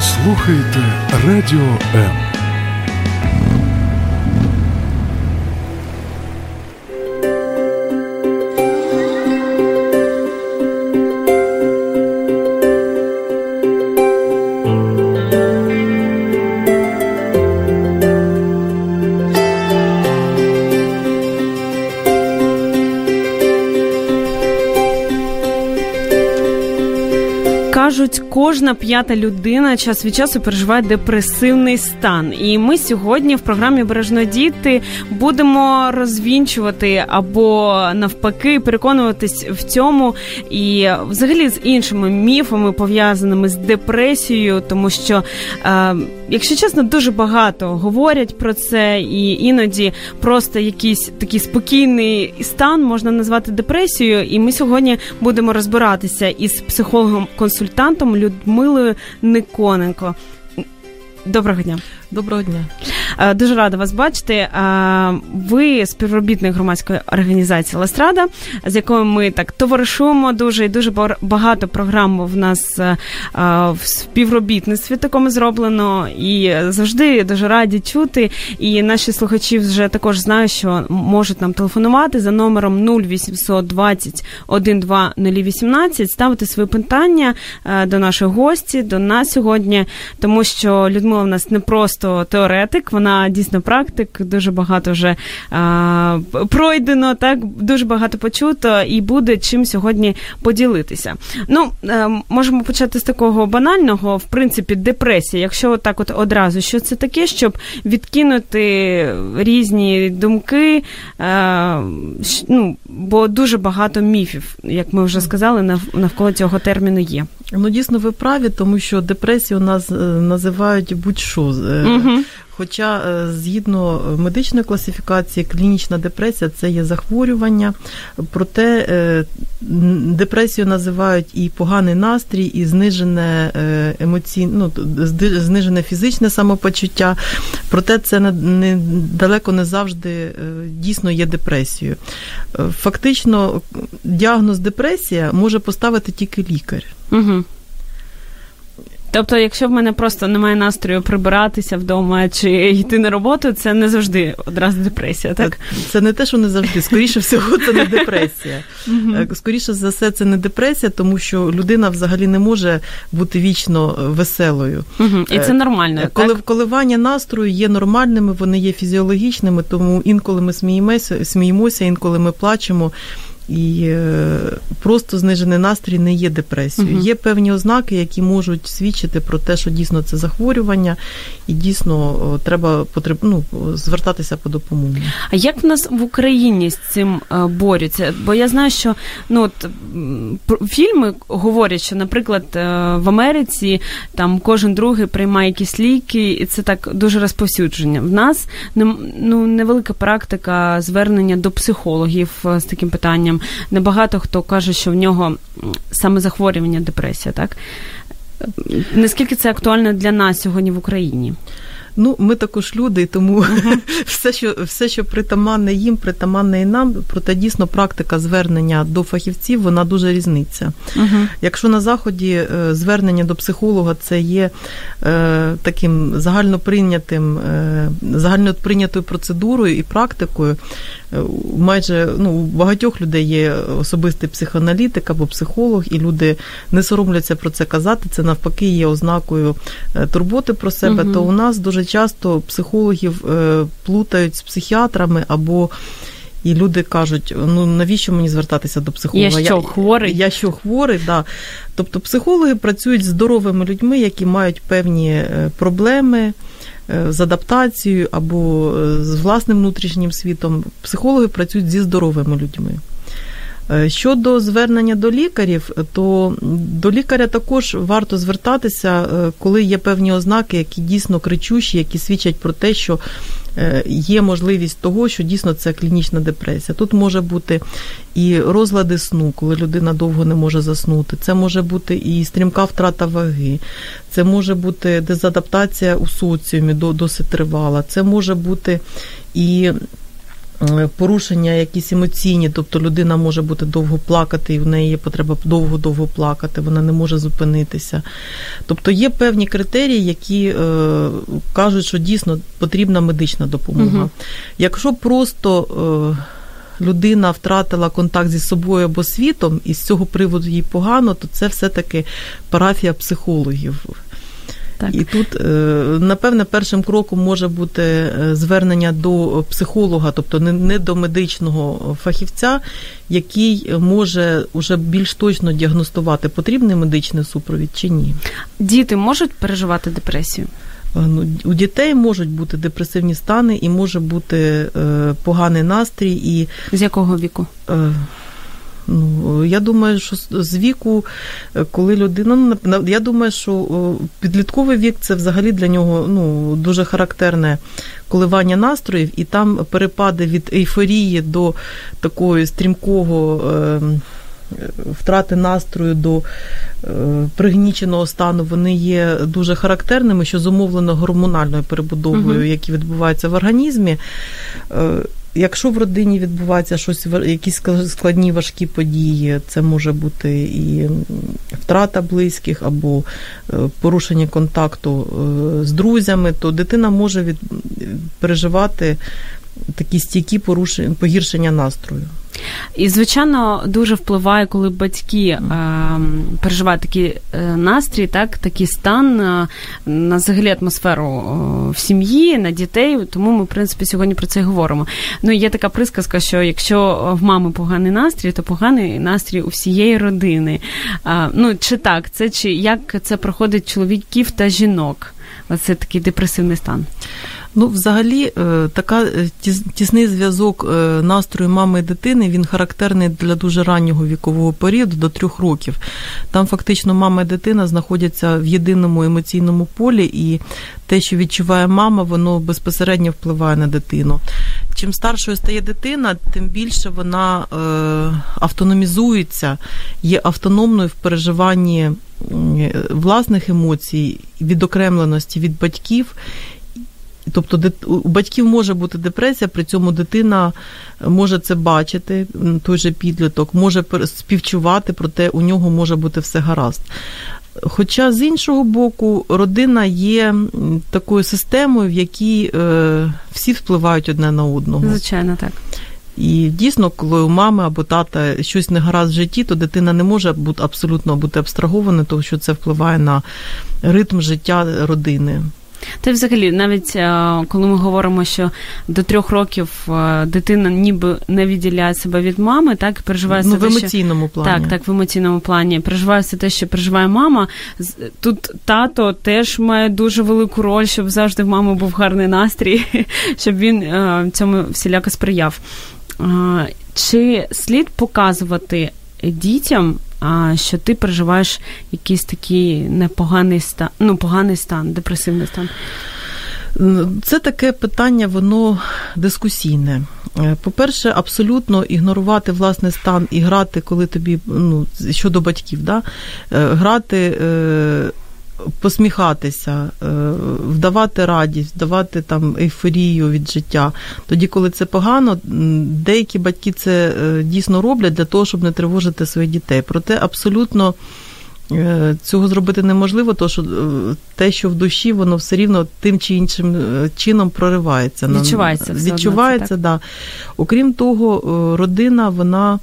Слухаєте Радіо М. кажуть, кожна п'ята людина час від часу переживає депресивний стан. І ми сьогодні в програмі «Бережно діти будемо розвінчувати або навпаки переконуватись в цьому, і взагалі з іншими міфами пов'язаними з депресією, тому що, е, якщо чесно, дуже багато говорять про це, і іноді просто якийсь такий спокійний стан можна назвати депресією. І ми сьогодні будемо розбиратися із психологом консультантом консультантом Людмилою Никоненко. Доброго дня. Доброго дня. Е, дуже рада вас бачити. Е, ви співробітник громадської організації Ластрада, з якою ми так товаришуємо дуже і дуже багато програм в нас е, в співробітництві такому зроблено. І завжди дуже раді чути. І наші слухачі вже також знають, що можуть нам телефонувати за номером 0800 20 12018, ставити свої питання до нашої гості, до нас сьогодні, тому що Людмила в нас не просто теоретик, вона дійсно практик, дуже багато вже а, пройдено, так дуже багато почуто і буде чим сьогодні поділитися. Ну, а, е, можемо почати з такого банального, в принципі, депресія. Якщо так от одразу, що це таке, щоб відкинути різні думки, а, е, ну, бо дуже багато міфів, як ми вже сказали, навколо цього терміну є. Ну, дійсно, ви праві, тому що депресію у нас е, називають будь-що. Угу. Хоча, е, згідно медичної класифікації, клінічна депресія це є захворювання, проте е, депресію називають і поганий настрій, і знижене емоційне, ну, знижене фізичне самопочуття, проте це не, далеко не завжди дійсно є депресією. Фактично, діагноз депресія може поставити тільки лікар. Угу. Тобто, якщо в мене просто немає настрою прибиратися вдома чи йти на роботу, це не завжди одразу депресія, так? Це не те, що не завжди. Скоріше всього, це не депресія. Е, скоріше за все, це не депресія, тому що людина взагалі не може бути вічно веселою. І це нормально. Коли так? коливання настрою є нормальними, вони є фізіологічними, тому інколи ми сміємося, сміємося, інколи ми плачемо. І е, просто знижений настрій не є депресією. Угу. Є певні ознаки, які можуть свідчити про те, що дійсно це захворювання, і дійсно треба потреб... ну, звертатися по допомогу. А як в нас в Україні з цим е, борються? Бо я знаю, що ну от фільми говорять, що, наприклад, е, в Америці там кожен другий приймає якісь ліки, і це так дуже розповсюдження. В нас ну невелика практика звернення до психологів з таким питанням небагато хто каже, що в нього саме захворювання депресія, так? Наскільки це актуально для нас сьогодні в Україні? Ну, ми також люди, тому uh-huh. все, що все, що притаманне їм, притаманне і нам, проте дійсно практика звернення до фахівців, вона дуже різниця. Uh-huh. Якщо на заході е, звернення до психолога це є е, таким загальноприйнятим, е, загальноприйнятою процедурою і практикою, майже ну, у багатьох людей є особистий психоаналітик або психолог, і люди не соромляться про це казати. Це навпаки є ознакою е, турботи про себе. Угу. То у нас дуже часто психологів е, плутають з психіатрами або. І люди кажуть, ну навіщо мені звертатися до психолога? Я що хворий? Я що хворий, да. Тобто психологи працюють з здоровими людьми, які мають певні е, проблеми, з адаптацією або е, з власним внутрішнім світом. Психологи працюють зі здоровими людьми. Е, щодо звернення до лікарів, то до лікаря також варто звертатися, коли є певні ознаки, які дійсно кричущі, які свідчать про те, що Е, є можливість того, що дійсно це клінічна депресія. Тут може бути і розлади сну, коли людина довго не може заснути. Це може бути і стрімка втрата ваги, це може бути дезадаптація у соціумі досить тривала, це може бути і Порушення якісь емоційні, тобто людина може бути довго плакати, і в неї є потреба довго-довго плакати, вона не може зупинитися. Тобто є певні критерії, які е, кажуть, що дійсно потрібна медична допомога. Угу. Якщо просто е, людина втратила контакт зі собою або світом, і з цього приводу їй погано, то це все-таки парафія психологів. Так. І тут, е, напевне, першим кроком може бути е, звернення до психолога, тобто не до медичного фахівця, який може уже більш точно діагностувати, потрібний медичний супровід чи ні. Діти можуть переживати депресію? Е, ну, У дітей можуть бути депресивні стани і може бути поганий настрій. І З якого віку? Ну, Я думаю, що з віку, е, коли людина, ну, я думаю, що підлітковий вік це взагалі для нього ну, дуже характерне коливання настроїв, і там перепади від ейфорії до такого стрімкого. Ем, втрати настрою до е, пригніченого стану, вони є дуже характерними, що зумовлено гормональною перебудовою, які відбуваються в організмі. Якщо в родині відбувається щось, якісь складні важкі події, це може бути і втрата близьких або е, порушення контакту е, з друзями, то дитина може від, переживати такі стійкі порушення, погіршення настрою. І, звичайно, дуже впливає, коли батьки е, переживають такий настрій, так, такий стан е, на взагалі атмосферу е, в сім'ї, на дітей. Тому ми, в принципі, сьогодні про це говоримо. Ну, є така присказка, що якщо в мами поганий настрій, то поганий настрій у всієї родини. Е, ну, чи так, це чи як це проходить чоловіків та жінок? Оце такий депресивний стан. Ну, взагалі, е, така е, тісний зв'язок е, настрою мами і дитини він характерний для дуже раннього вікового періоду до трьох років. Там фактично мама і дитина знаходяться в єдиному емоційному полі, і те, що відчуває мама, воно безпосередньо впливає на дитину. Чим старшою стає дитина, тим більше вона автономізується, є автономною в переживанні власних емоцій, відокремленості від батьків. Тобто у батьків може бути депресія, при цьому дитина може це бачити, той же підліток, може співчувати, проте у нього може бути все гаразд. Хоча з іншого боку, родина є такою системою, в якій е, всі впливають одне на одного. Звичайно, так. І дійсно, коли у мами або тата щось не гаразд в житті, то дитина не може бути абсолютно бути абстрагована, тому що це впливає на ритм життя родини. Та взагалі, навіть е, коли ми говоримо, що до трьох років е, дитина ніби не відділяє себе від мами, так переживає ну, все в емоційному що, плані. Так, так, в емоційному плані. Переживає все те, що переживає мама. Тут тато теж має дуже велику роль, щоб завжди в мами був гарний настрій, щоб він е, цьому всіляко сприяв. Чи слід показувати дітям що ти переживаєш якийсь такий непоганий стан, ну поганий стан, депресивний стан? Це таке питання, воно дискусійне. Е, по-перше, абсолютно ігнорувати власний стан і грати, коли тобі ну, щодо батьків, да? Е, грати е, посміхатися, е, вдавати радість, вдавати там ейфорію від життя. Тоді, коли це погано, деякі батьки це е, дійсно роблять для того, щоб не тривожити своїх дітей. Проте абсолютно. Е, цього зробити неможливо, тому що те, що в душі, воно все рівно тим чи іншим чином проривається. Відчувається. Все Відчувається, одно, да. Окрім того, родина, вона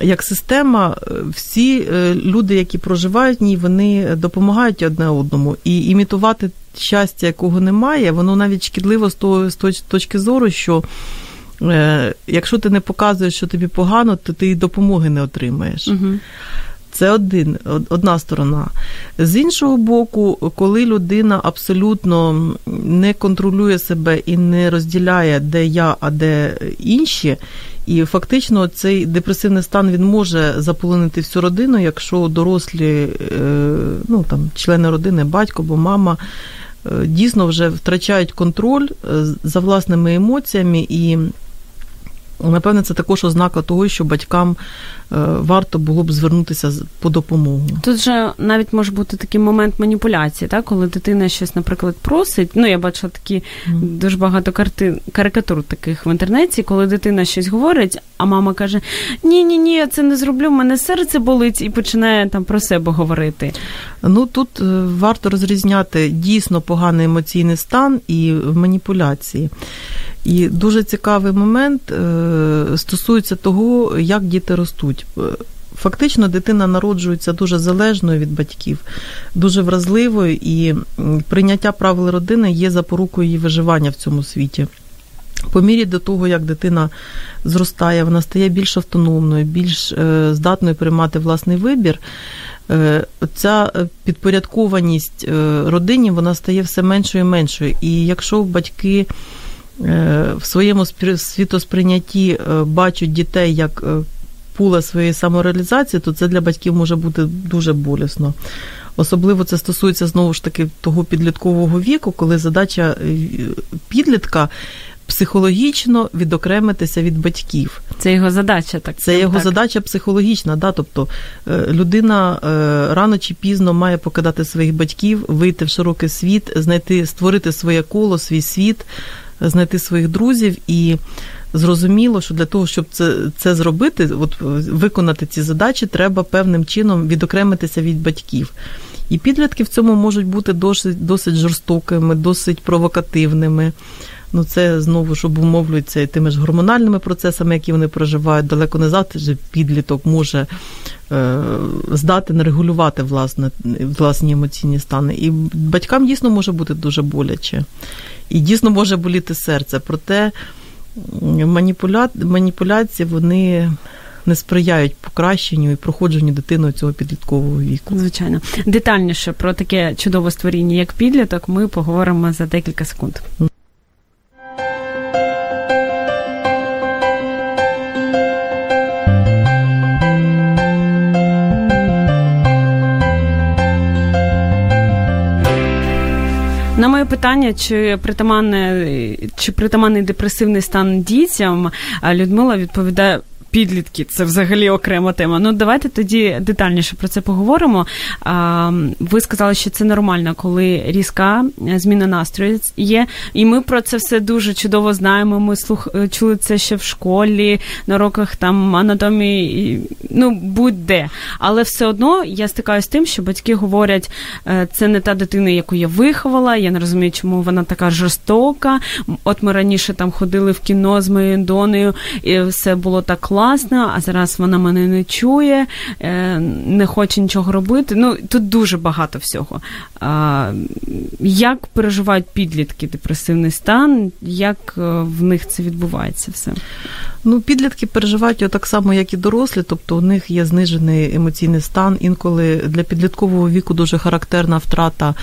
як система, е, всі е, люди, які проживають в ній, вони допомагають одне одному. І імітувати щастя, якого немає, воно навіть шкідливо з того з точки зору, що е, якщо ти не показуєш, що тобі погано, то ти і допомоги не отримаєш. Угу. Це один, одна сторона. З іншого боку, коли людина абсолютно не контролює себе і не розділяє, де я, а де інші, і фактично цей депресивний стан він може заполонити всю родину, якщо дорослі е, ну, там, члени родини, батько або мама. Е, дійсно вже втрачають контроль е, за власними емоціями і напевне, це також ознака того, що батькам е, варто було б звернутися по допомогу. Тут же навіть може бути такий момент маніпуляції, так? коли дитина щось, наприклад, просить. Ну, я бачила такі дуже багато картин, карикатур таких в інтернеті, коли дитина щось говорить, а мама каже: Ні, ні, ні, я це не зроблю, в мене серце болить, і починає там про себе говорити. Ну тут е, варто розрізняти дійсно поганий емоційний стан і маніпуляції. І дуже цікавий момент е, стосується того, як діти ростуть. Е, фактично, дитина народжується дуже залежною від батьків, дуже вразливою, і прийняття правил родини є запорукою її виживання в цьому світі. По мірі до того, як дитина зростає, вона стає більш автономною, більш здатною приймати власний вибір. Ця підпорядкованість родині вона стає все меншою і меншою. І якщо батьки Е, в своєму світосприйнятті е, бачать дітей як е, пула своєї самореалізації, то це для батьків може бути дуже болісно. Особливо це стосується знову ж таки того підліткового віку, коли задача підлітка психологічно відокремитися від батьків. Це його задача, так це його так. задача психологічна. Да? Тобто людина рано чи пізно має покидати своїх батьків, вийти в широкий світ, знайти, створити своє коло, свій світ знайти своїх друзів і. Зрозуміло, що для того, щоб це це зробити, от виконати ці задачі, треба певним чином відокремитися від батьків. І підлітки в цьому можуть бути досить досить жорстокими, досить провокативними. Ну, це знову ж обумовлюється тими ж гормональними процесами, які вони проживають. Далеко не завжди підліток може е, здати, не регулювати власне, власні емоційні стани. І батькам дійсно може бути дуже боляче. І дійсно може боліти серце. Проте маніпуля... маніпуляції вони. Не сприяють покращенню і проходженню дитиною цього підліткового віку. Звичайно, детальніше про таке чудове створіння, як підліток, ми поговоримо за декілька секунд. На питання, чи притаманне, чи притаманний депресивний стан дітям, Людмила відповідає підлітки це взагалі окрема тема. Ну давайте тоді детальніше про це поговоримо. Ви сказали, що це нормально, коли різка зміна настрою є, і ми про це все дуже чудово знаємо. Ми слух чули це ще в школі, на уроках там анатомії, ну будь-де. Але все одно я стикаюся з тим, що батьки говорять, «Е, це не та дитина, яку я виховала. Я не розумію, чому вона така жорстока. От ми раніше там ходили в кіно з моєю донею, і все було так класно класна, а зараз вона мене не чує, е, не хоче нічого робити. Ну тут дуже багато всього. Як переживають підлітки депресивний стан? Як е, в них це відбувається все? Ну, підлітки переживають його так само, як і дорослі, тобто у них є знижений емоційний стан. Інколи для підліткового віку дуже характерна втрата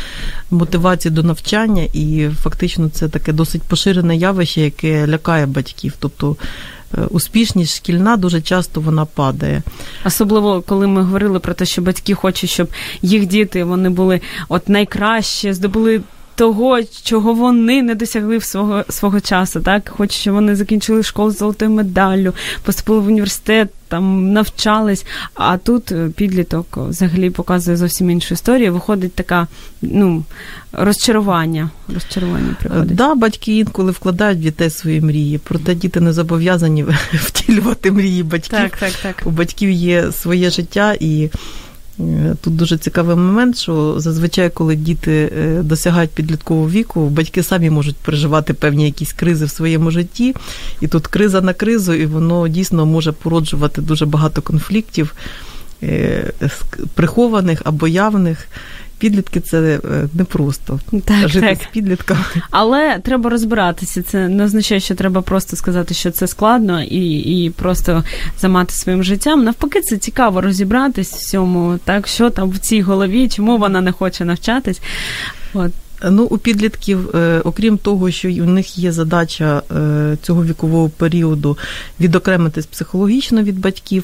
мотивації до навчання, і фактично це таке досить поширене явище, яке лякає батьків. Тобто успішність шкільна дуже часто вона падає. Особливо, коли ми говорили про те, що батьки хочуть, щоб їх діти вони були от найкраще, здобули. Того, чого вони не досягли в свого свого часу, так хочуть, щоб вони закінчили школу з золотою медаллю, поступили в університет, там навчались. А тут е, підліток взагалі показує зовсім іншу історію. Виходить така ну, розчарування. Розчарування приходить. Да, батьки інколи вкладають в дітей свої мрії, проте діти не зобов'язані втілювати мрії батьків. Так, так, так. У батьків є своє життя і. Е, тут дуже цікавий момент, що зазвичай, коли діти е, досягають підліткового віку, батьки самі можуть переживати певні якісь кризи в своєму житті, і тут криза на кризу, і воно дійсно може породжувати дуже багато конфліктів е, прихованих або явних підлітки це е, непросто так, жити так. з підлітками. Але треба розбиратися. Це не означає, що треба просто сказати, що це складно, і і просто замати своїм життям. Навпаки, це цікаво розібратись в цьому, так що там в цій голові, чому вона не хоче навчатись. От. Ну, у підлітків, е, окрім того, що у них є задача е, цього вікового періоду відокремитись психологічно від батьків,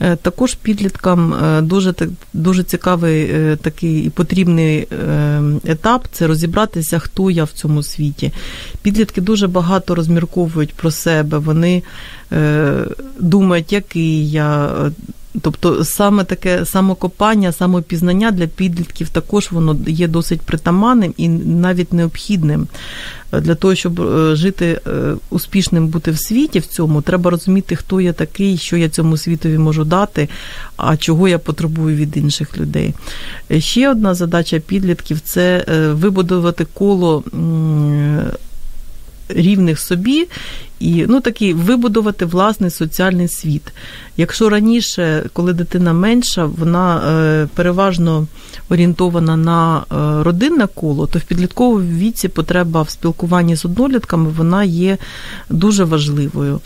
е, також підліткам дуже дуже цікавий такий і потрібний етап це розібратися, хто я в цьому світі. Підлітки дуже багато розмірковують про себе, вони думають, який я. Тобто саме таке самокопання, самопізнання для підлітків також воно є досить притаманним і навіть необхідним. Для того, щоб е, жити е, успішним бути в світі в цьому, треба розуміти, хто я такий, що я цьому світові можу дати, а чого я потребую від інших людей. Ще одна задача підлітків це е, вибудувати коло рівних собі і ну такий вибудувати власний соціальний світ. Якщо раніше, коли дитина менша, вона е, переважно орієнтована на е, родинне коло, то в підлітковому віці потреба в спілкуванні з однолітками вона є дуже важливою.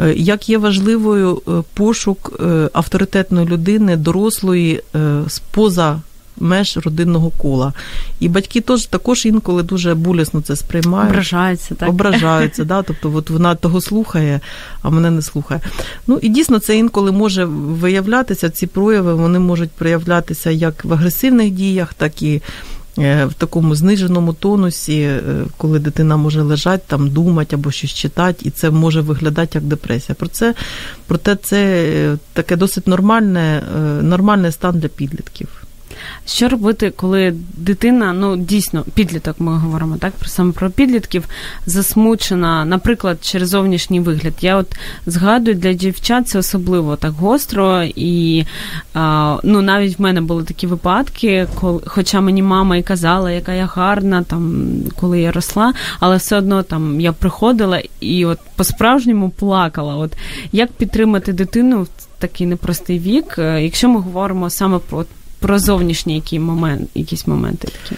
Е, як є важливою пошук авторитетної людини, дорослої споза меж родинного кола. І батьки теж також інколи дуже болісно це сприймають. Ображаються, так? Ображаються, да? тобто от вона того слухає, а мене не слухає. Ну і дійсно це інколи може виявлятися, ці прояви вони можуть проявлятися як в агресивних діях, так і. Е, в такому зниженому тонусі, е, коли дитина може лежати, там думати або щось читати, і це може виглядати як депресія. Про це, Проте це е, таке досить нормальне, нормальний стан для підлітків. Що робити, коли дитина, ну дійсно, підліток, ми говоримо так про саме про підлітків, засмучена, наприклад, через зовнішній вигляд. Я от згадую для дівчат це особливо так гостро, і ну навіть в мене були такі випадки, коли, хоча мені мама і казала, яка я гарна, там коли я росла, але все одно там я приходила і от по-справжньому плакала. От як підтримати дитину в такий непростий вік, е, якщо ми говоримо саме про про зовнішні які момент, якісь моменти такі.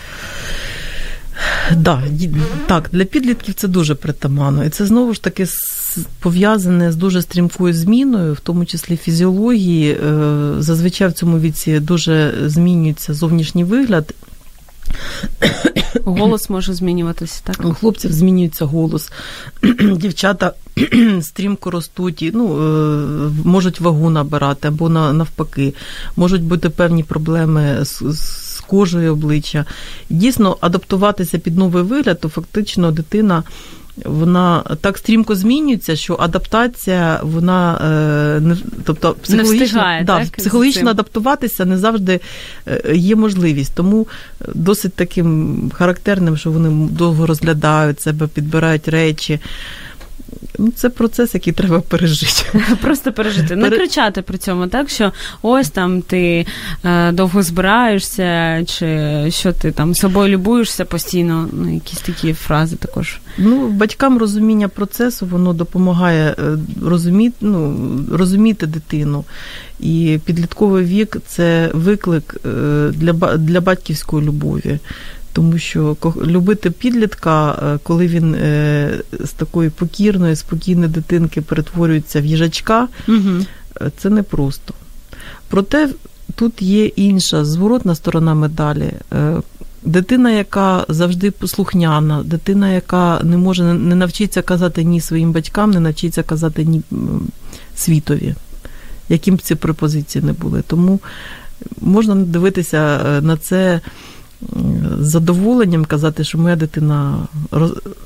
Да, так, для підлітків це дуже притаманно. І це знову ж таки пов'язане з дуже стрімкою зміною, в тому числі фізіології. Е, зазвичай в цьому віці дуже змінюється зовнішній вигляд. Голос може змінюватися, так? У хлопців змінюється голос. Дівчата стрімко ростуть, ну, е, можуть вагу набирати або навпаки, можуть бути певні проблеми з, з кожею обличчя. Дійсно, адаптуватися під новий вигляд, то фактично дитина вона так стрімко змінюється, що адаптація, вона е, не тобто психологічно, не встигає, да, так, психологічно адаптуватися не завжди е, є можливість. Тому досить таким характерним, що вони довго розглядають себе, підбирають речі. Ну, Це процес, який треба пережити. Просто пережити. Не кричати при цьому, так що ось там ти е, довго збираєшся, чи що ти там собою любуєшся постійно. Ну, якісь такі фрази також. Ну, батькам розуміння процесу воно допомагає е, розуміти, ну, розуміти дитину. І підлітковий вік це виклик е, для для батьківської любові. Тому що любити підлітка, е, коли він е, з такої покірної, спокійної дитинки перетворюється в їжачка, угу. це непросто. Проте тут є інша зворотна сторона медалі. Дитина, яка завжди послухняна, дитина, яка не може не навчиться казати ні своїм батькам, не навчиться казати ні світові, яким б ці пропозиції не були. Тому можна дивитися на це з задоволенням казати, що моя дитина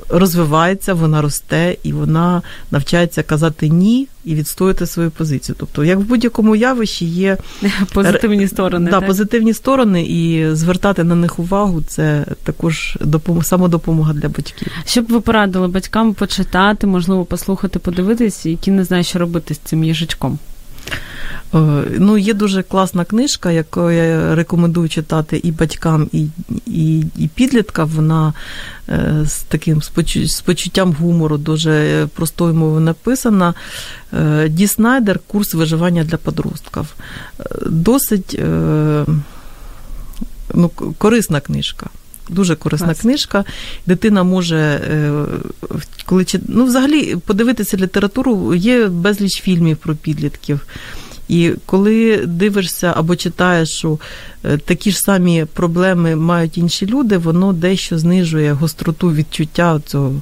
розвивається, вона росте і вона навчається казати ні і відстояти свою позицію. Тобто, як в будь-якому явищі є позитивні сторони, да, так? позитивні сторони, і звертати на них увагу це також допомога, самодопомога для батьків. Що б ви порадили батькам почитати, можливо, послухати, подивитись, які не знають, що робити з цим їжачком. Е, ну, Є дуже класна книжка, яку я рекомендую читати і батькам, і і, і підліткам. Вона е, з таким з почуттям гумору, дуже простою мовою написана. Е, Ді Снайдер Курс виживання для подростків. Досить ну, корисна книжка. Дуже корисна Клас. книжка. Дитина може, коли ну, взагалі подивитися літературу, є безліч фільмів про підлітків. І коли дивишся або читаєш, що е, такі ж самі проблеми мають інші люди, воно дещо знижує гостроту відчуття цього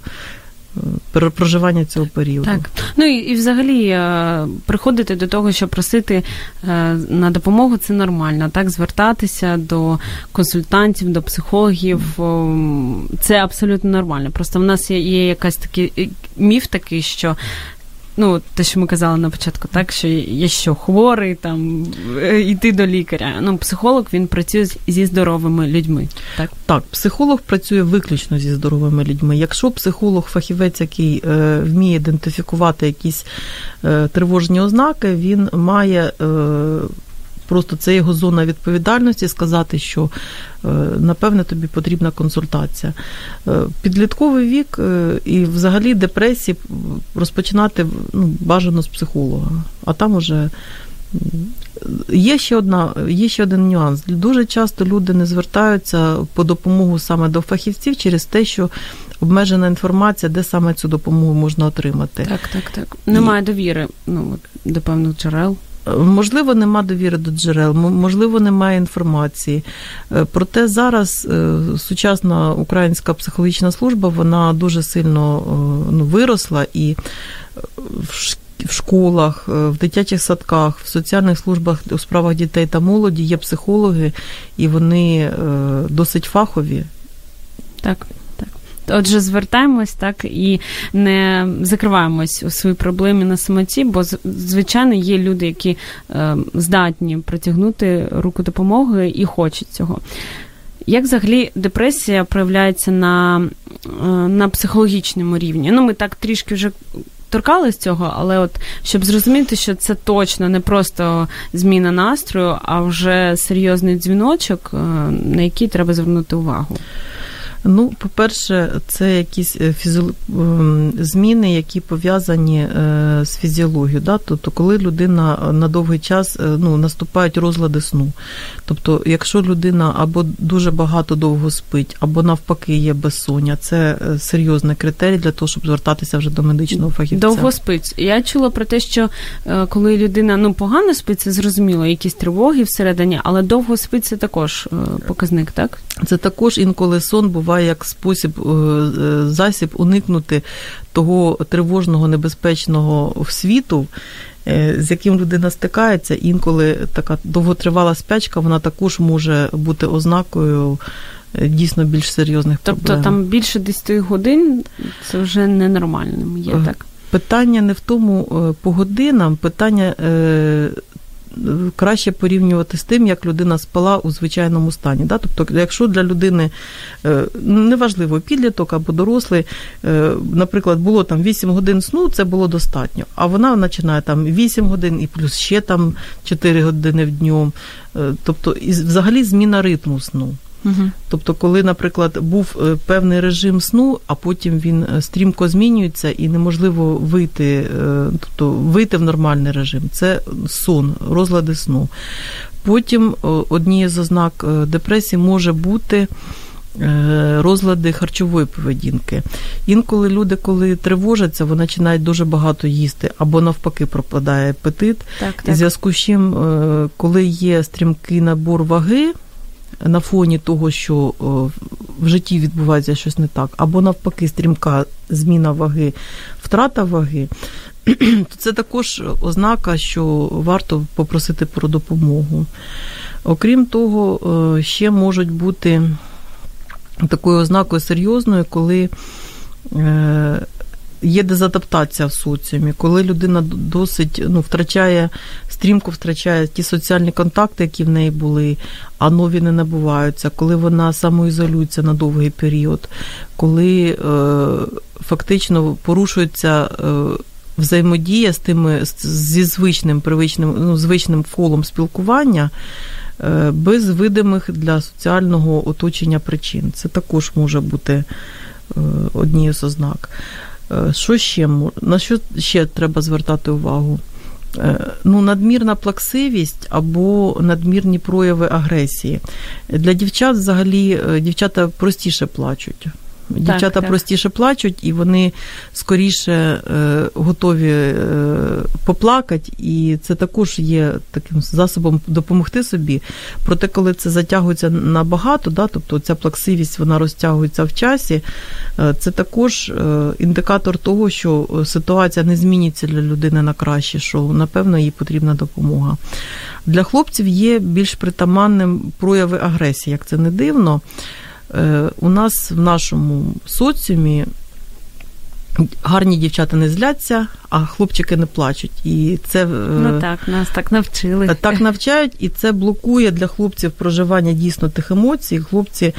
проживання цього періоду. Так. Ну і, і взагалі е, приходити до того, що просити е, на допомогу це нормально. Так, звертатися до консультантів, до психологів це абсолютно нормально. Просто в нас є, є якась такий міф такий, що ну, те, що ми казали на початку, так що є що хворий, там йти до лікаря. Ну, психолог він працює зі здоровими людьми. Так, так, психолог працює виключно зі здоровими людьми. Якщо психолог, фахівець, який е, вміє ідентифікувати якісь е, тривожні ознаки, він має. Е, Просто це його зона відповідальності сказати, що е, напевне тобі потрібна консультація. Е, підлітковий вік е, і взагалі депресії розпочинати ну, бажано з психолога, а там уже. Є ще одна, є ще один нюанс. Дуже часто люди не звертаються по допомогу саме до фахівців через те, що обмежена інформація, де саме цю допомогу можна отримати. Так, так, так. Немає довіри ну, до певних джерел. Можливо, нема довіри до джерел, можливо, немає інформації. Е, проте зараз е, сучасна українська психологічна служба вона дуже сильно е, ну, виросла і в школах, в дитячих садках, в соціальних службах у справах дітей та молоді є психологи, і вони досить фахові. Так. Отже, звертаємось так і не закриваємось у своїй проблемі на самоті, бо звичайно є люди, які е, здатні протягнути руку допомоги і хочуть цього. Як взагалі депресія проявляється на е, на психологічному рівні? Ну, ми так трішки вже торкались цього, але от щоб зрозуміти, що це точно не просто зміна настрою, а вже серйозний дзвіночок, е, на який треба звернути увагу. Ну, по-перше, це якісь е, фізіо... Ем, зміни, які пов'язані е, з фізіологією. Да? Тобто, коли людина на довгий час е, ну, наступають розлади сну. Тобто, якщо людина або дуже багато довго спить, або навпаки є безсоння, це серйозний критерій для того, щоб звертатися вже до медичного фахівця. Довго спить. Я чула про те, що коли людина ну погано спить, це зрозуміло, якісь тривоги всередині, але довго спить це також показник, так? Це також інколи сон буває впливає як спосіб е, е, засіб уникнути того тривожного небезпечного світу. Е, з яким людина стикається, інколи така довготривала спячка, вона також може бути ознакою дійсно більш серйозних тобто, проблем. Тобто там більше 10 годин це вже ненормальним є, так? Питання не в тому по годинам, питання краще порівнювати з тим, як людина спала у звичайному стані. Да? Тобто, якщо для людини е, неважливо, підліток або дорослий, е, наприклад, було там 8 годин сну, це було достатньо. А вона починає там 8 годин і плюс ще там 4 години в днем. Тобто, і взагалі зміна ритму сну. Угу. Тобто, коли, наприклад, був е, певний режим сну, а потім він е, стрімко змінюється і неможливо вийти, е, тобто вийти в нормальний режим, це сон, розлади сну. Потім однією з ознак депресії може бути. Розлади харчової поведінки. Інколи люди, коли тривожаться, вони починають дуже багато їсти, або навпаки пропадає апетит. Так, так. зв'язку з чим, коли є стрімкий набор ваги, на фоні того, що в житті відбувається щось не так, або навпаки, стрімка зміна ваги, втрата ваги, то це також ознака, що варто попросити про допомогу. Окрім того, ще можуть бути такою ознакою серйозною, коли е, є дезадаптація в соціумі, коли людина досить ну, втрачає, стрімко втрачає ті соціальні контакти, які в неї були, а нові не набуваються, коли вона самоізолюється на довгий період, коли е, фактично порушується. Е, Взаємодія з тими зі звичним привичним ну, звичним колом спілкування е, без видимих для соціального оточення причин. Це також може бути е, однією з ознак. Е, що ще на що ще треба звертати увагу? Е, ну, надмірна плаксивість або надмірні прояви агресії. Для дівчат взагалі е, дівчата простіше плачуть. Дівчата так, простіше плачуть, і вони скоріше е, готові е, поплакати, і це також є таким засобом допомогти собі. Проте, коли це затягується набагато, да, тобто ця плаксивість вона розтягується в часі, е, це також е, індикатор того, що ситуація не зміниться для людини на краще, що напевно їй потрібна допомога. Для хлопців є більш притаманним прояви агресії, як це не дивно. Е, у нас в нашому соціумі гарні дівчата не зляться, а хлопчики не плачуть. І це ну так, нас так навчили. Так навчають, і це блокує для хлопців проживання дійсно тих емоцій. Хлопці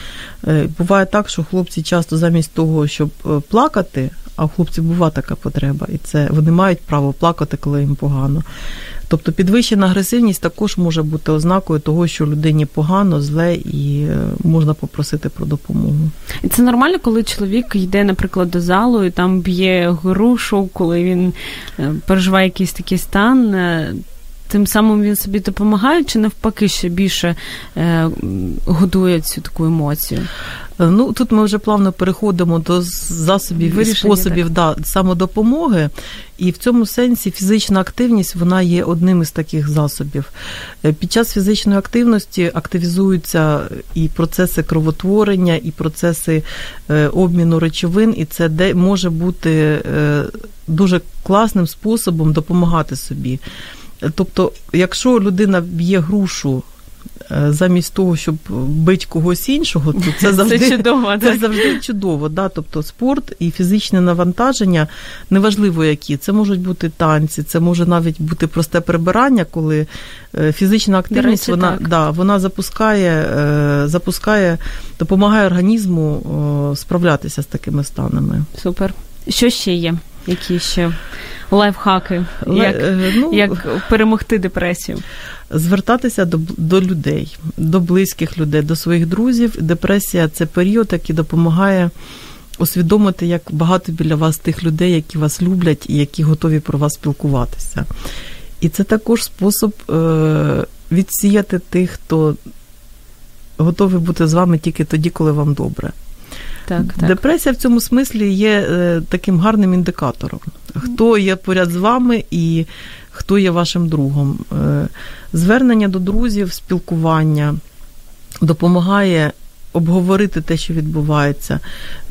е, буває так, що хлопці часто замість того, щоб е, плакати, а у хлопців буває така потреба, і це вони мають право плакати, коли їм погано. Тобто підвищена агресивність також може бути ознакою того, що людині погано, зле і е, можна попросити про допомогу. І це нормально, коли чоловік йде, наприклад, до залу і там б'є грушу, коли він е, переживає якийсь такий стан. Е, тим самим він собі допомагає, чи навпаки ще більше е, годує цю таку емоцію? Ну тут ми вже плавно переходимо до засобів і способів да, самодопомоги, і в цьому сенсі фізична активність вона є одним із таких засобів. Е, під час фізичної активності активізуються і процеси кровотворення, і процеси е, обміну речовин, і це де може бути е, дуже класним способом допомагати собі. Тобто, якщо людина б'є грушу Е, замість того, щоб бити когось іншого, то це завжди це чудово. Це завжди чудово. Да? Тобто спорт і фізичне навантаження, неважливо які, це можуть бути танці, це може навіть бути просте прибирання, коли е, фізична активність речі, вона да, вона запускає, е, запускає, допомагає організму справлятися з такими станами. Супер. Що ще є? Які ще лайфхаки, як, ну, як перемогти депресію? звертатися до до людей, до близьких людей, до своїх друзів. Депресія це період, який допомагає усвідомити, як багато біля вас тих людей, які вас люблять і які готові про вас спілкуватися. І це також спосіб е, відсіяти тих, хто готовий бути з вами тільки тоді, коли вам добре. Так, так. Депресія в цьому смислі є е, таким гарним індикатором, хто є поряд з вами і хто є вашим другом. Е, звернення до друзів, спілкування допомагає обговорити те, що відбувається,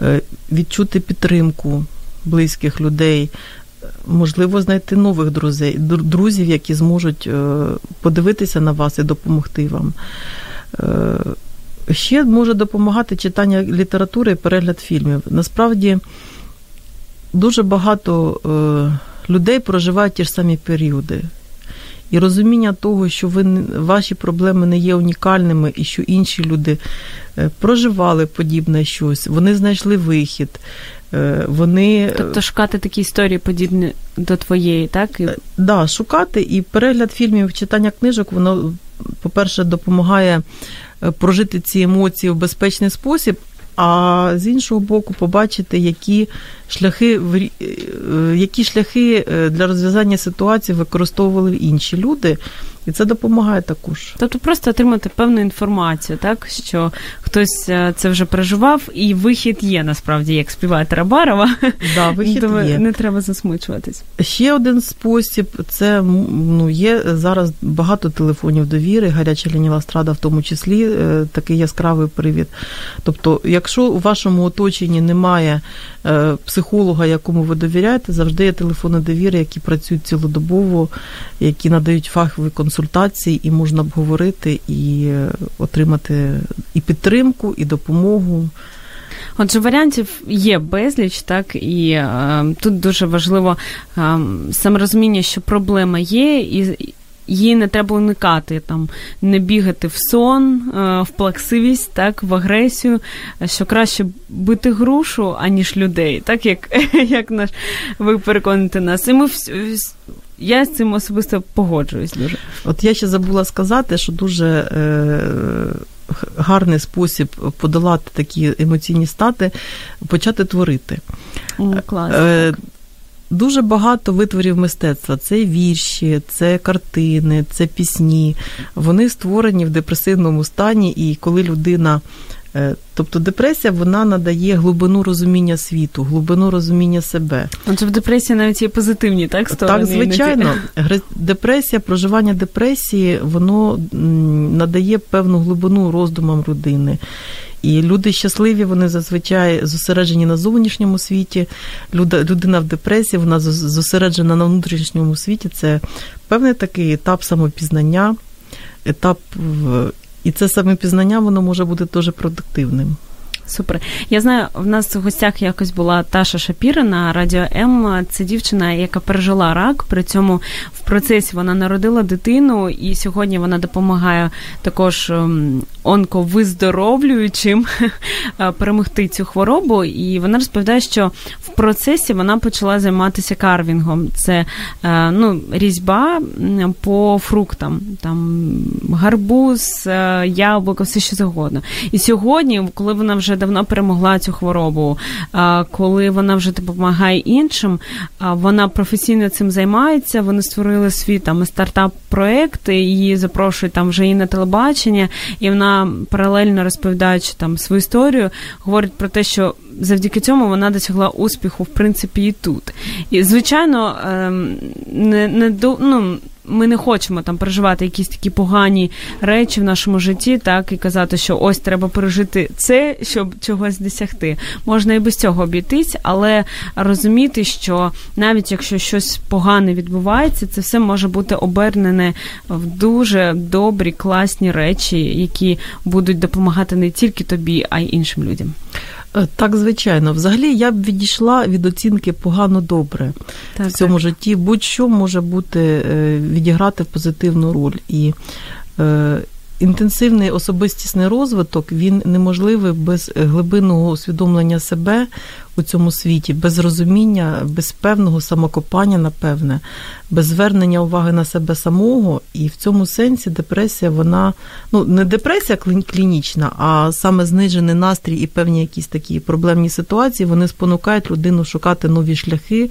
е, відчути підтримку близьких людей. Можливо, знайти нових друзей, друзів, які зможуть подивитися на вас і допомогти вам. Ще може допомагати читання літератури і перегляд фільмів. Насправді дуже багато е, людей проживають ті ж самі періоди. І розуміння того, що ви ваші проблеми не є унікальними, і що інші люди е, проживали подібне щось, вони знайшли вихід. Е, вони... Тобто шукати такі історії подібні до твоєї, так? Так, да, шукати і перегляд фільмів, читання книжок, воно, по-перше, допомагає Е, прожити ці емоції в безпечний спосіб, а з іншого боку, побачити, які шляхи е, які шляхи е, для розв'язання ситуації використовували інші люди. І це допомагає також. Тобто просто отримати певну інформацію, так що хтось е, це вже переживав, і вихід є насправді, як співає Тарабарова. Да, вихід є. Не треба засмучуватись. Ще один спосіб це ну є зараз багато телефонів довіри, гаряча лініва страда, в тому числі е, такий яскравий привід. Тобто, якщо у вашому оточенні немає е, психолога, якому ви довіряєте, завжди є телефони довіри, які працюють цілодобово, які надають фахові консультації і можна обговорити і отримати і підтримку, і допомогу. Отже, варіантів є безліч, так і е, тут дуже важливо е, саме розуміння, що проблема є, і її не треба уникати, там не бігати в сон, е, в плаксивість, так, в агресію, що краще бити грушу, аніж людей, так як як наш ви переконуєте нас. І ми я з цим особисто погоджуюсь дуже. От я ще забула сказати, що дуже е, гарний спосіб подолати такі емоційні стати почати творити. О, клас, е, Дуже багато витворів мистецтва. Це вірші, це картини, це пісні. Вони створені в депресивному стані, і коли людина Е, тобто депресія вона надає глибину розуміння світу, глибину розуміння себе. Отже, в депресії навіть є позитивні, так сторони? Так, звичайно, депресія, проживання депресії, воно надає певну глибину роздумам людини. І люди щасливі, вони зазвичай зосереджені на зовнішньому світі. Людина в депресії, вона зосереджена на внутрішньому світі. Це певний такий етап самопізнання, етап і це самопізнання, воно може бути дуже продуктивним. Супер. Я знаю, в нас в гостях якось була Таша Шапіра на радіо М. Це дівчина, яка пережила рак. При цьому в процесі вона народила дитину, і сьогодні вона допомагає також ем, онковиздоровлюючим е, перемогти цю хворобу. І вона розповідає, що в процесі вона почала займатися карвінгом. Це е, ну, різьба по фруктам, там гарбуз, е, яблуко, все що завгодно. І сьогодні, коли вона вже давно перемогла цю хворобу, коли вона вже допомагає іншим, вона професійно цим займається. Вони створили свій там стартап-проект, її запрошують там вже і на телебачення, і вона паралельно розповідаючи там свою історію, говорить про те, що завдяки цьому вона досягла успіху, в принципі, і тут. І звичайно, ем, не не ну ми не хочемо там переживати якісь такі погані речі в нашому житті, так і казати, що ось треба пережити це, щоб чогось досягти. Можна і без цього обійтись, але розуміти, що навіть якщо щось погане відбувається, це все може бути обернене в дуже добрі, класні речі, які будуть допомагати не тільки тобі, а й іншим людям. Е, так, звичайно. Взагалі я б відійшла від оцінки погано-добре так, в цьому так. житті. Будь-що може бути е, відіграти позитивну роль. І е, інтенсивний особистісний розвиток він неможливий без глибинного усвідомлення себе у цьому світі, без розуміння, без певного самокопання, напевне, без звернення уваги на себе самого. І в цьому сенсі депресія, вона ну не депресія клінічна, а саме знижений настрій і певні якісь такі проблемні ситуації, вони спонукають людину шукати нові шляхи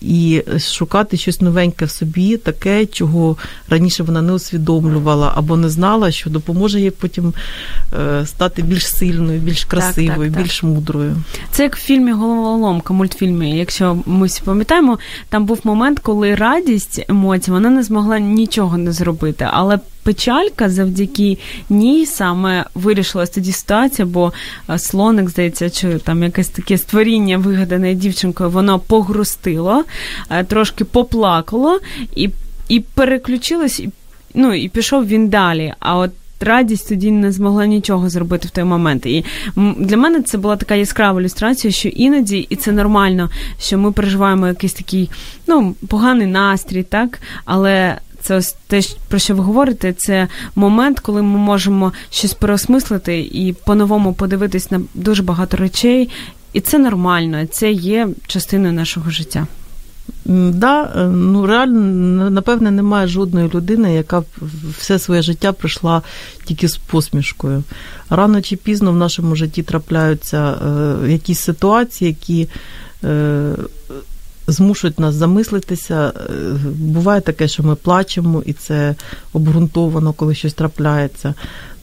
і шукати щось новеньке в собі, таке, чого раніше вона не усвідомлювала або не знала, що допоможе їй потім е, стати більш сильною, більш красивою, так, так, більш мудрою. Це як в фільмі Головоломка, мультфільмі. Якщо ми всі пам'ятаємо, там був момент, коли радість емоцій вона не змогла нічого не зробити, але печалька завдяки ній саме вирішилась тоді ситуація, бо е, слоник, здається, чи там якесь таке створіння, вигадане дівчинкою, воно погрустило, е, трошки поплакало і і переключилось, і, ну, і пішов він далі. А от Радість тоді не змогла нічого зробити в той момент. І для мене це була така яскрава ілюстрація, що іноді, і це нормально, що ми переживаємо якийсь такий ну, поганий настрій, так, але це ось те, про що ви говорите, це момент, коли ми можемо щось переосмислити і по-новому подивитись на дуже багато речей, і це нормально, це є частиною нашого життя. Да, е, ну реально, напевне, немає жодної людини, яка все своє життя пройшла тільки з посмішкою. Рано чи пізно в нашому житті трапляються е, якісь ситуації, які е, змушують нас замислитися. Е, буває таке, що ми плачемо, і це обґрунтовано, коли щось трапляється.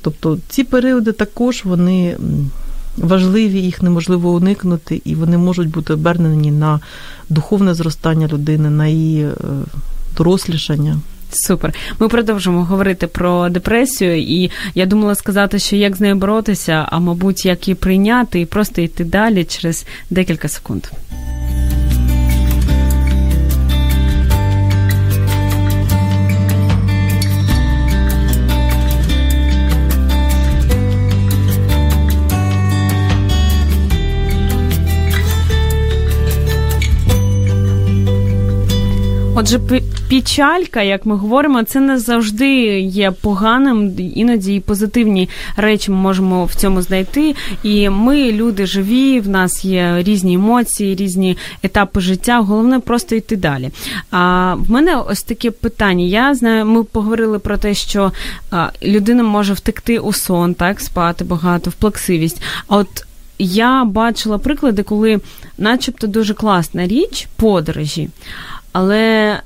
Тобто ці періоди також вони важливі, їх неможливо уникнути, і вони можуть бути обернені на духовне зростання людини, на її е, дорослішання. Супер. Ми продовжимо говорити про депресію, і я думала сказати, що як з нею боротися, а мабуть, як її прийняти і просто йти далі через декілька секунд. Отже, печалька, як ми говоримо, це не завжди є поганим, іноді і позитивні речі ми можемо в цьому знайти. І ми, люди живі, в нас є різні емоції, різні етапи життя. Головне просто йти далі. А в мене ось таке питання. Я знаю, ми поговорили про те, що а, людина може втекти у сон, так, спати багато, в плаксивість. А от я бачила приклади, коли, начебто, дуже класна річ подорожі але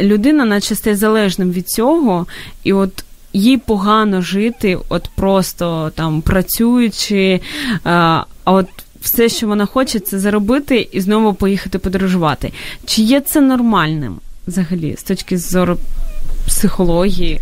людина, наче стає залежним від цього, і от їй погано жити, от просто там працюючи, а от все, що вона хоче, це заробити і знову поїхати подорожувати. Чи є це нормальним взагалі з точки зору психології?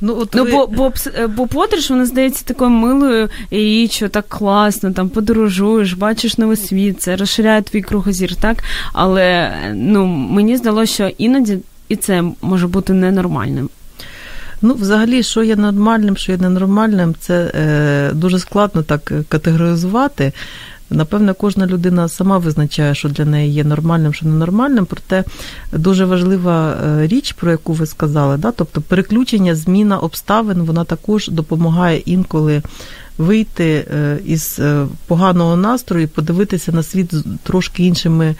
Ну, от ну ви... бо, бо бо подорож, вона здається такою милою і що так класно, там подорожуєш, бачиш новий світ, це розширяє твій кругозір, так? Але ну, мені здалося, що іноді і це може бути ненормальним. Ну, взагалі, що є нормальним, що є ненормальним, це е, дуже складно так категоризувати. Напевне, кожна людина сама визначає, що для неї є нормальним, що ненормальним. Проте дуже важлива е, річ, про яку ви сказали, да? тобто переключення, зміна обставин, вона також допомагає інколи вийти е, із е, поганого настрою і подивитися на світ трошки іншими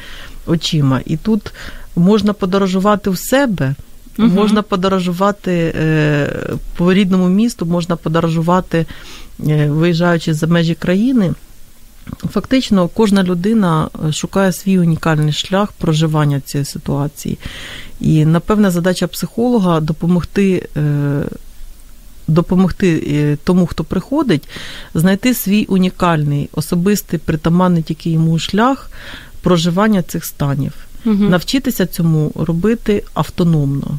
очима. І тут можна подорожувати в себе. Угу. Можна подорожувати по рідному місту, можна подорожувати, виїжджаючи за межі країни. Фактично, кожна людина е, шукає свій унікальний шлях проживання цієї ситуації. І, напевне, задача психолога допомогти. Е, допомогти е, тому, хто приходить, знайти свій унікальний, особистий, притаманний тільки йому шлях проживання цих станів, угу. навчитися цьому робити автономно.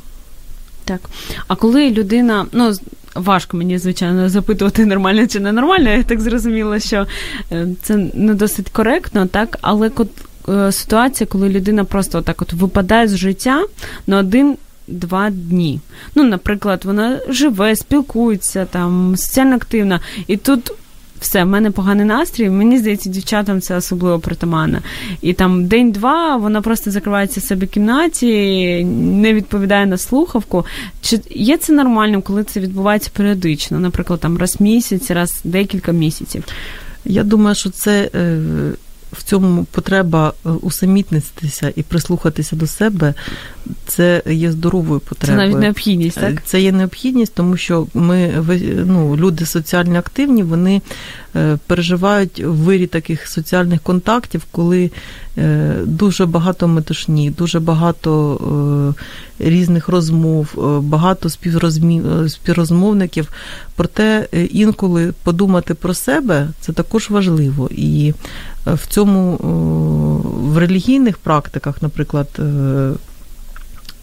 Так. А коли людина, ну важко мені, звичайно, запитувати, нормально чи ненормально. Я так зрозуміла, що е, це не досить коректно, так, але е, ситуація, коли людина просто так от випадає з життя на один. Два дні. Ну, наприклад, вона живе, спілкується там, соціально активна, і тут все, в мене поганий настрій. Мені здається, дівчатам це особливо притаманно. І там день-два вона просто закривається в себе в кімнаті, не відповідає на слухавку. Чи є це нормальним, коли це відбувається періодично? Наприклад, там раз в місяць, раз декілька місяців? Я думаю, що це. Е, в цьому потреба е, усамітнитися і прислухатися до себе, це є здоровою потребою. Це навіть необхідність, так? Це є необхідність, тому що ми ну, люди соціально активні, вони е, переживають в вирі таких соціальних контактів, коли е, дуже багато метушні, дуже багато різних розмов, багато співрозмовників. Проте інколи подумати про себе це також важливо. І в цьому в релігійних практиках, наприклад, е,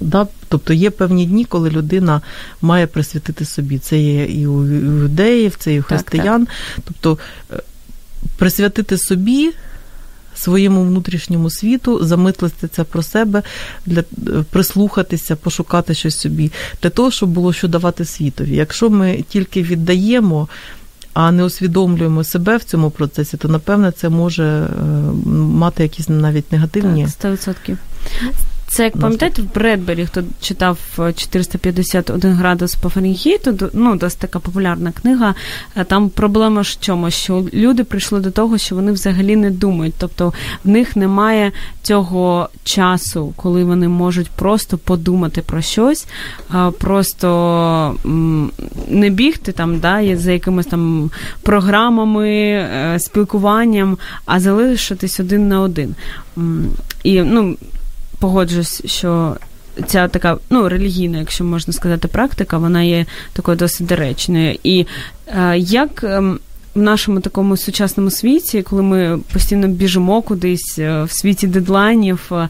да, тобто є певні дні, коли людина має присвятити собі. Це є і у юдеїв, це і у християн. Так, так. Тобто е, присвятити собі. Своєму внутрішньому світу, замислитися про себе, для е, прислухатися, пошукати щось собі, для того, щоб було що давати світові. Якщо ми тільки віддаємо а не усвідомлюємо себе в цьому процесі, то напевне це може е, мати якісь навіть негативні. Так, 100%. Це як пам'ятаєте, в Бредбері, хто читав 451 е, градус по Фаренгейту, ну, досить така популярна книга. Е, там проблема в чому, що люди прийшли до того, що вони взагалі не думають. Тобто в них немає цього часу, коли вони можуть просто подумати про щось, просто не бігти там, да, за якимись там програмами, е, спілкуванням, а залишитись один на один. І ну, погоджусь, що ця така ну, релігійна, якщо можна сказати, практика, вона є такою досить доречною. І е, як. Е, в нашому такому сучасному світі, коли ми постійно біжимо кудись е, в світі дедлайнів, е,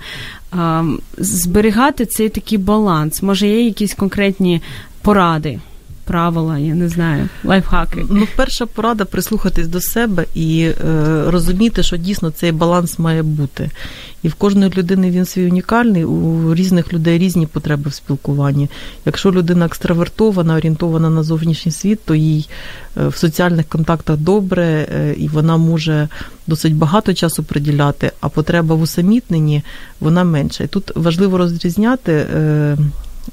е, зберігати цей такий баланс. Може, є якісь конкретні поради? Правила, я не знаю, лайфхаки. Ну, перша порада прислухатись до себе і е, розуміти, що дійсно цей баланс має бути. І в кожної людини він свій унікальний, у різних людей різні потреби в спілкуванні. Якщо людина екстравертована, орієнтована на зовнішній світ, то їй е, в соціальних контактах добре, е, і вона може досить багато часу приділяти, а потреба в усамітненні вона менша. І тут важливо розрізняти.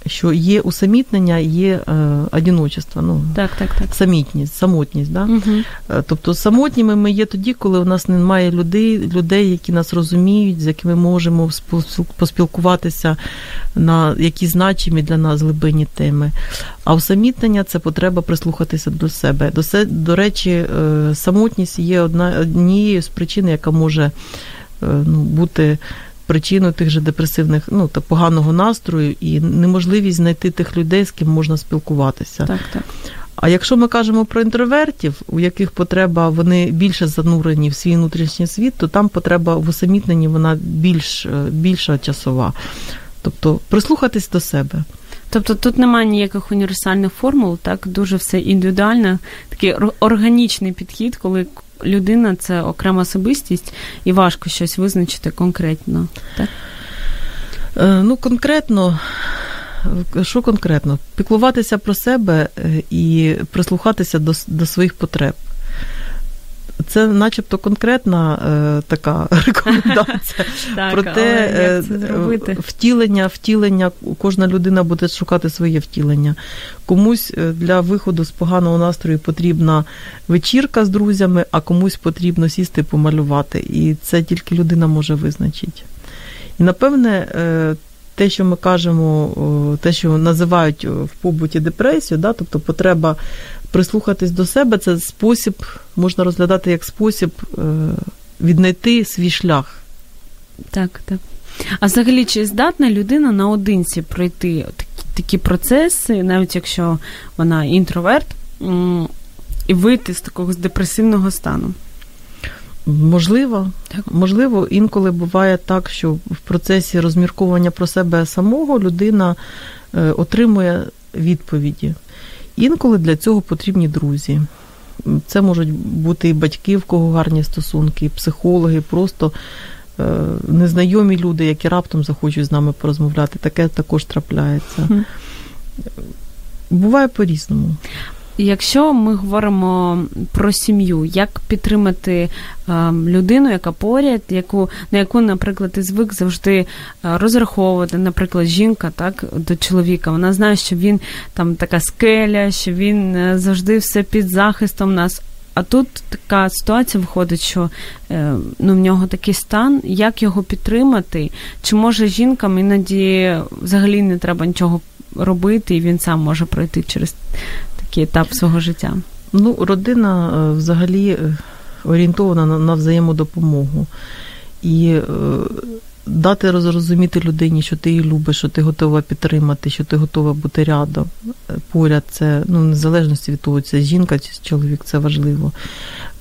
Що є усамітнення, є е, одиночество, ну, так, так, так. самітність, самотність. Да? Угу. Тобто самотніми ми є тоді, коли у нас немає людей, людей, які нас розуміють, з якими можемо поспілкуватися на які значимі для нас глибинні теми. А усамітнення це потреба прислухатися до себе. До, се, до речі, е, самотність є одна однією з причин, яка може ну, бути причину тих же депресивних, ну та поганого настрою і неможливість знайти тих людей, з ким можна спілкуватися. Так, так. А якщо ми кажемо про інтровертів, у яких потреба вони більше занурені в свій внутрішній світ, то там потреба в усамітненні вона більш, більша часова. Тобто прислухатись до себе. Тобто тут немає ніяких універсальних формул, так дуже все індивідуально, такий органічний підхід, коли людина це окрема особистість, і важко щось визначити конкретно. так? Е, ну, конкретно, що конкретно? Піклуватися про себе е, і прислухатися до, до своїх потреб. Це, начебто, конкретна е, така рекомендація. Так, Проте е, втілення, втілення, кожна людина буде шукати своє втілення. Комусь е, для виходу з поганого настрою потрібна вечірка з друзями, а комусь потрібно сісти помалювати. І це тільки людина може визначити. І напевне. Е, те, що ми кажемо, те, що називають в побуті депресію, да, тобто потреба прислухатись до себе, це спосіб, можна розглядати як спосіб е, віднайти свій шлях. Так, так. А взагалі, чи здатна людина наодинці пройти такі, такі процеси, навіть якщо вона інтроверт, і вийти з такого з депресивного стану? Можливо, так. можливо, інколи буває так, що в процесі розмірковування про себе самого людина е, отримує відповіді. Інколи для цього потрібні друзі. Це можуть бути і батьки, в кого гарні стосунки, і психологи, просто е, незнайомі люди, які раптом захочуть з нами порозмовляти. Таке також трапляється. Буває по-різному. Якщо ми говоримо про сім'ю, як підтримати е, людину, яка поряд, яку на яку, наприклад, ти звик завжди е, розраховувати, наприклад, жінка так до чоловіка, вона знає, що він там така скеля, що він е, завжди все під захистом нас. А тут така ситуація виходить, що ну, в нього такий стан, як його підтримати? Чи може жінкам іноді взагалі не треба нічого робити, і він сам може пройти через такий етап свого життя? Ну, родина е, взагалі е, орієнтована на, взаємодопомогу. І е, дати розрозуміти людині, що ти її любиш, що ти готова підтримати, що ти готова бути рядом поряд. Це ну, незалежності від того, це жінка чи чоловік, це важливо.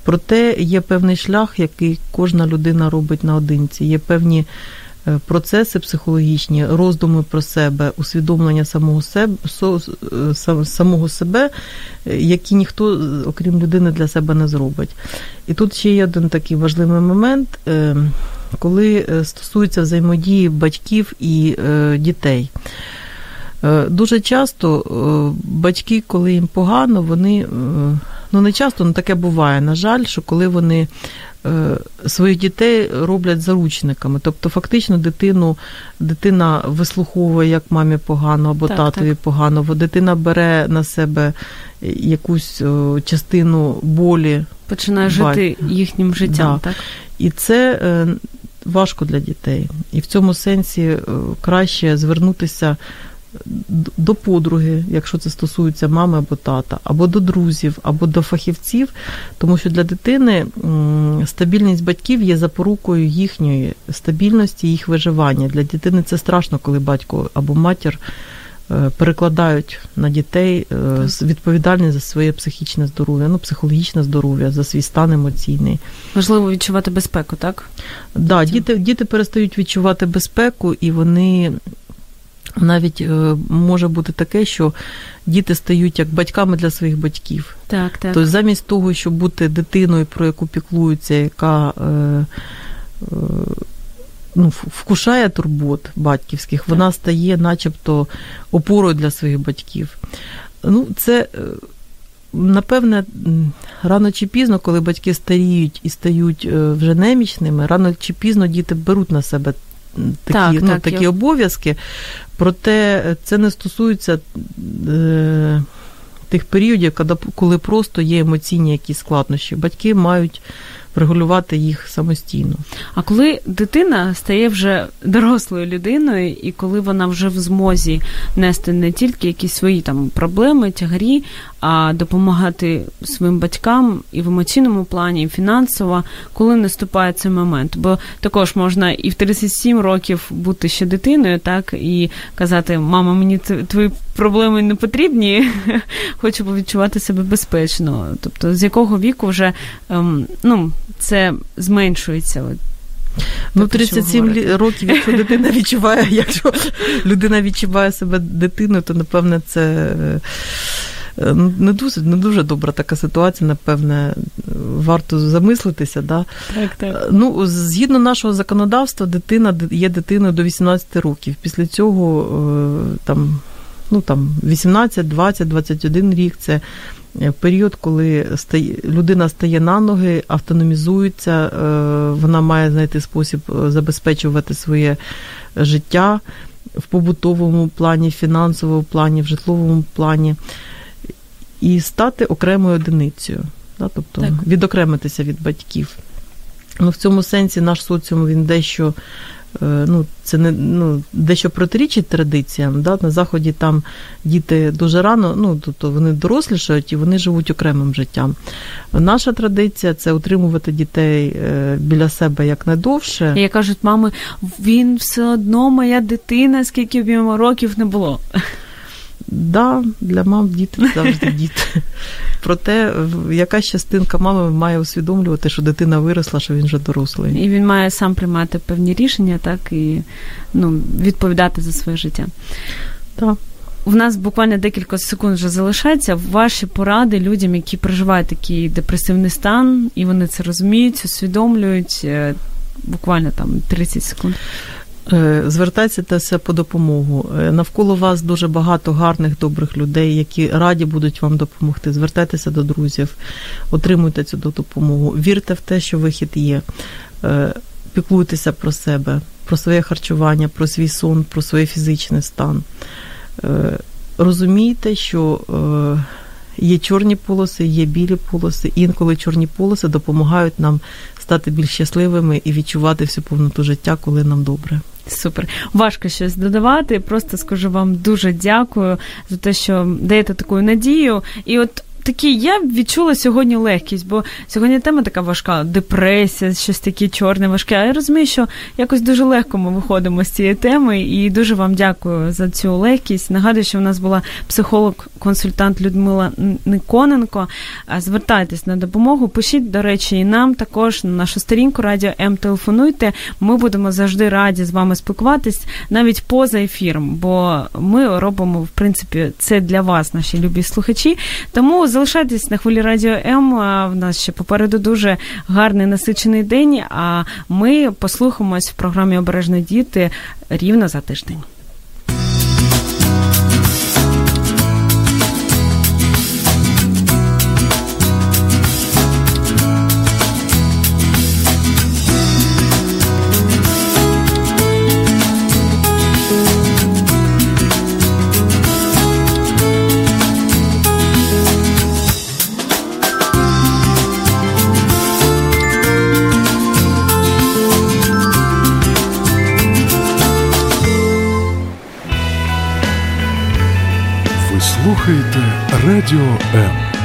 Проте є певний шлях, який кожна людина робить наодинці. Є певні процеси психологічні, роздуми про себе, усвідомлення самого себе, е, самого себе, е, які ніхто, окрім людини, для себе не зробить. І тут ще є один такий важливий момент, коли стосується взаємодії батьків і дітей. Дуже часто батьки, коли їм погано, вони ну не часто, але таке буває. На жаль, що коли вони Е, своїх дітей роблять заручниками. Тобто, фактично, дитину дитина вислуховує, як мамі погано або так, татові так. погано, бо дитина бере на себе якусь частину болі. Починає жити їхнім життям. Да. так? І це е, важко для дітей. І в цьому сенсі е, краще звернутися до подруги, якщо це стосується мами або тата, або до друзів, або до фахівців, тому що для дитини стабільність батьків є запорукою їхньої стабільності, їх виживання. Для дитини це страшно, коли батько або матір. Е, перекладають на дітей е, відповідальність за своє психічне здоров'я, ну психологічне здоров'я, за свій стан емоційний. Важливо відчувати безпеку, так? Так, да, діти діти перестають відчувати безпеку, і вони навіть е, може бути таке, що діти стають як батьками для своїх батьків. Так, так. Тобто замість того, щоб бути дитиною, про яку піклуються, яка е, е, ну, вкушає турбот батьківських, так. вона стає начебто опорою для своїх батьків. Ну, це. Е, напевне, рано чи пізно, коли батьки старіють і стають е, вже немічними, рано чи пізно діти беруть на себе такі так, ну, так, такі я... обов'язки, проте це не стосується е, тих періодів, коли просто є емоційні якісь складнощі. Батьки мають врегулювати їх самостійно. А коли дитина стає вже дорослою людиною, і коли вона вже в змозі нести не тільки якісь свої там проблеми, тягарі, а допомагати своїм батькам і в емоційному плані, і фінансово, коли наступає цей момент. Бо також можна і в 37 років бути ще дитиною, так і казати, мама, мені твої проблеми не потрібні, хочу відчувати себе безпечно. Тобто, з якого віку вже ем, ну, це зменшується. Ну, 37 років, якщо дитина відчуває, якщо людина відчуває себе дитиною, то напевне це не дуже не дуже добра така ситуація, напевне, варто замислитися. Да? Так, так. Ну, Згідно нашого законодавства, дитина є дитиною до 18 років. Після цього е, там, ну, там, 18, 20, 21 рік це Е, період, коли людина стає на ноги, автономізується, е, вона має знайти спосіб е, забезпечувати своє життя в побутовому плані, в фінансовому плані, в житловому плані, і стати окремою одиницею, тобто так. відокремитися від батьків. Ну, В цьому сенсі наш соціум він дещо Е, ну, це не ну, дещо протирічить традиціям. Да? На Заході там діти дуже рано, ну, тобто вони дорослішають і вони живуть окремим життям. Наша традиція це утримувати дітей е, біля себе як найдовше. І як кажуть, мами, він все одно моя дитина, скільки б йому років не було. Да, для мам діти завжди діти. Проте якась частинка мами має усвідомлювати, що дитина виросла, що він вже дорослий. І він має сам приймати певні рішення, так і ну, відповідати за своє життя. Так. У нас буквально декілька секунд вже залишається. Ваші поради людям, які проживають такий депресивний стан, і вони це розуміють, усвідомлюють. Е, буквально там 30 секунд. Е, звертайтеся по допомогу. Е, навколо вас дуже багато гарних, добрих людей, які раді будуть вам допомогти. Звертайтеся до друзів, отримуйте цю допомогу. Вірте в те, що вихід є. Е, піклуйтеся про себе, про своє харчування, про свій сон, про свій фізичний стан. Розумійте, що є чорні полоси, є білі полоси. Інколи чорні полоси допомагають нам стати більш щасливими і відчувати всю повноту життя, коли нам добре. Супер. Важко щось додавати. Просто скажу вам дуже дякую за те, що даєте таку надію. І от такі, я відчула сьогодні легкість, бо сьогодні тема така важка, депресія, щось таке чорне, важке. А я розумію, що якось дуже легко ми виходимо з цієї теми, і дуже вам дякую за цю легкість. Нагадую, що в нас була психолог-консультант Людмила Никоненко. Звертайтесь на допомогу, пишіть, до речі, і нам також на нашу сторінку Радіо М телефонуйте. Ми будемо завжди раді з вами спілкуватись навіть поза ефіром, бо ми робимо в принципі це для вас, наші любі слухачі. Тому залишайтесь на хвилі радіо М. В нас ще попереду дуже гарний насичений день. А ми послухаємось в програмі Обережно діти рівно за тиждень. Радіо М.